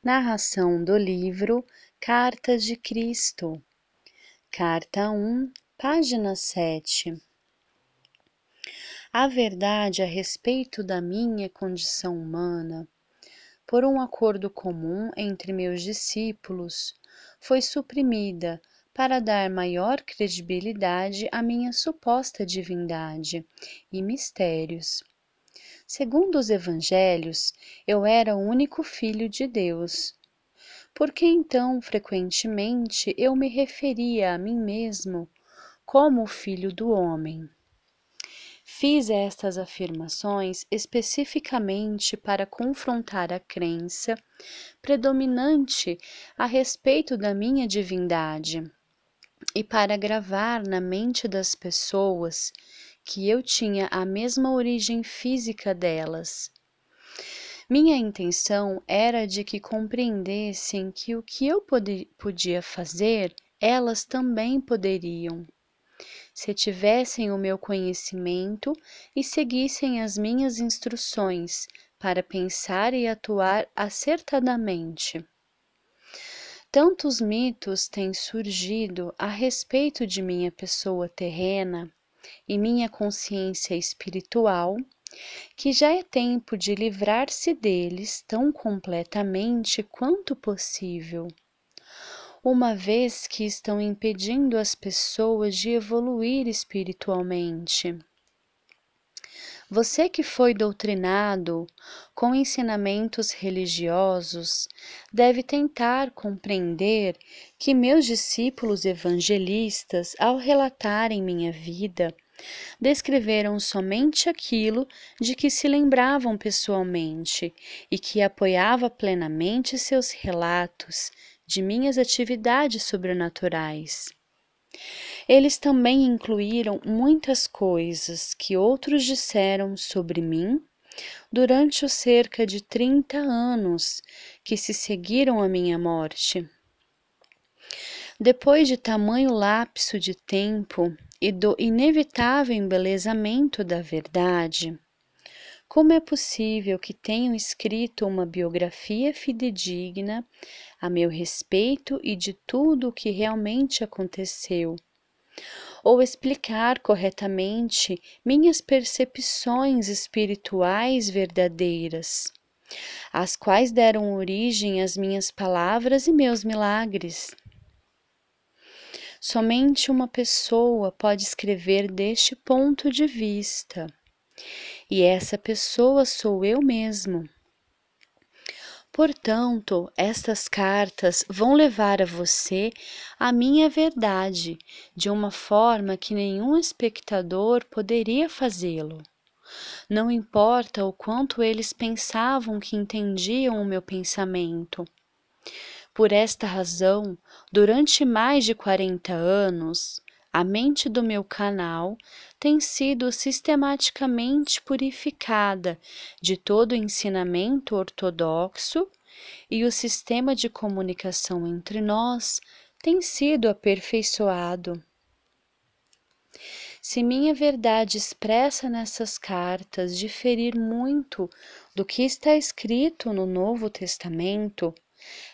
Narração do livro Cartas de Cristo, Carta 1, página 7. A verdade a respeito da minha condição humana, por um acordo comum entre meus discípulos, foi suprimida para dar maior credibilidade à minha suposta divindade e mistérios. Segundo os evangelhos, eu era o único filho de Deus. Por que então, frequentemente, eu me referia a mim mesmo como o filho do homem? Fiz estas afirmações especificamente para confrontar a crença predominante a respeito da minha divindade e para gravar na mente das pessoas que eu tinha a mesma origem física delas. Minha intenção era de que compreendessem que o que eu podia fazer, elas também poderiam. Se tivessem o meu conhecimento e seguissem as minhas instruções para pensar e atuar acertadamente. Tantos mitos têm surgido a respeito de minha pessoa terrena e minha consciência espiritual, que já é tempo de livrar-se deles tão completamente quanto possível, uma vez que estão impedindo as pessoas de evoluir espiritualmente. Você que foi doutrinado com ensinamentos religiosos deve tentar compreender que meus discípulos evangelistas, ao relatarem minha vida, descreveram somente aquilo de que se lembravam pessoalmente e que apoiava plenamente seus relatos de minhas atividades sobrenaturais. Eles também incluíram muitas coisas que outros disseram sobre mim durante os cerca de 30 anos que se seguiram a minha morte. Depois de tamanho lapso de tempo e do inevitável embelezamento da verdade, como é possível que tenham escrito uma biografia fidedigna a meu respeito e de tudo o que realmente aconteceu? Ou explicar corretamente minhas percepções espirituais verdadeiras, as quais deram origem às minhas palavras e meus milagres? Somente uma pessoa pode escrever deste ponto de vista, e essa pessoa sou eu mesmo. Portanto, estas cartas vão levar a você a minha verdade de uma forma que nenhum espectador poderia fazê-lo. Não importa o quanto eles pensavam que entendiam o meu pensamento. Por esta razão, durante mais de 40 anos, a mente do meu canal tem sido sistematicamente purificada de todo ensinamento ortodoxo e o sistema de comunicação entre nós tem sido aperfeiçoado. Se minha verdade expressa nessas cartas diferir muito do que está escrito no Novo Testamento,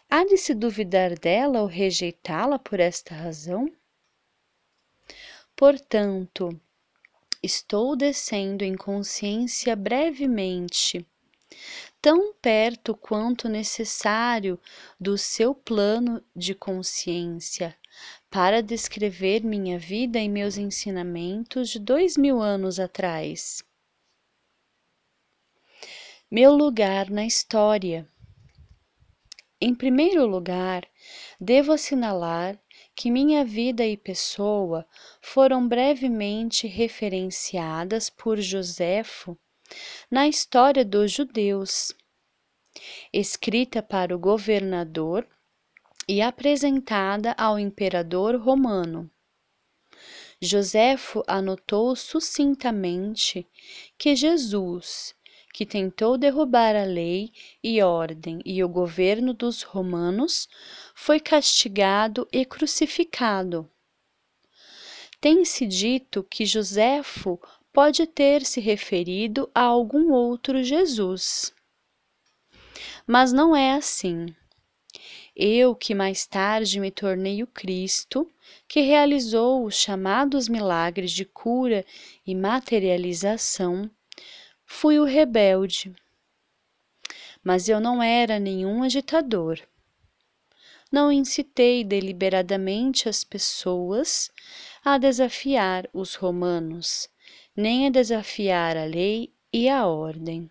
há de se duvidar dela ou rejeitá-la por esta razão? Portanto, estou descendo em consciência brevemente, tão perto quanto necessário do seu plano de consciência, para descrever minha vida e meus ensinamentos de dois mil anos atrás. Meu lugar na história. Em primeiro lugar, devo assinalar que minha vida e pessoa foram brevemente referenciadas por Joséfo na história dos judeus, escrita para o governador e apresentada ao imperador romano. Joséfo anotou sucintamente que Jesus, que tentou derrubar a lei e ordem e o governo dos romanos, foi castigado e crucificado. Tem-se dito que Joséfo pode ter se referido a algum outro Jesus. Mas não é assim. Eu que mais tarde me tornei o Cristo, que realizou os chamados milagres de cura e materialização, fui o rebelde. Mas eu não era nenhum agitador. Não incitei deliberadamente as pessoas a desafiar os romanos, nem a desafiar a lei e a ordem.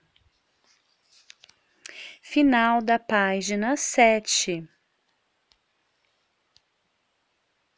Final da página 7.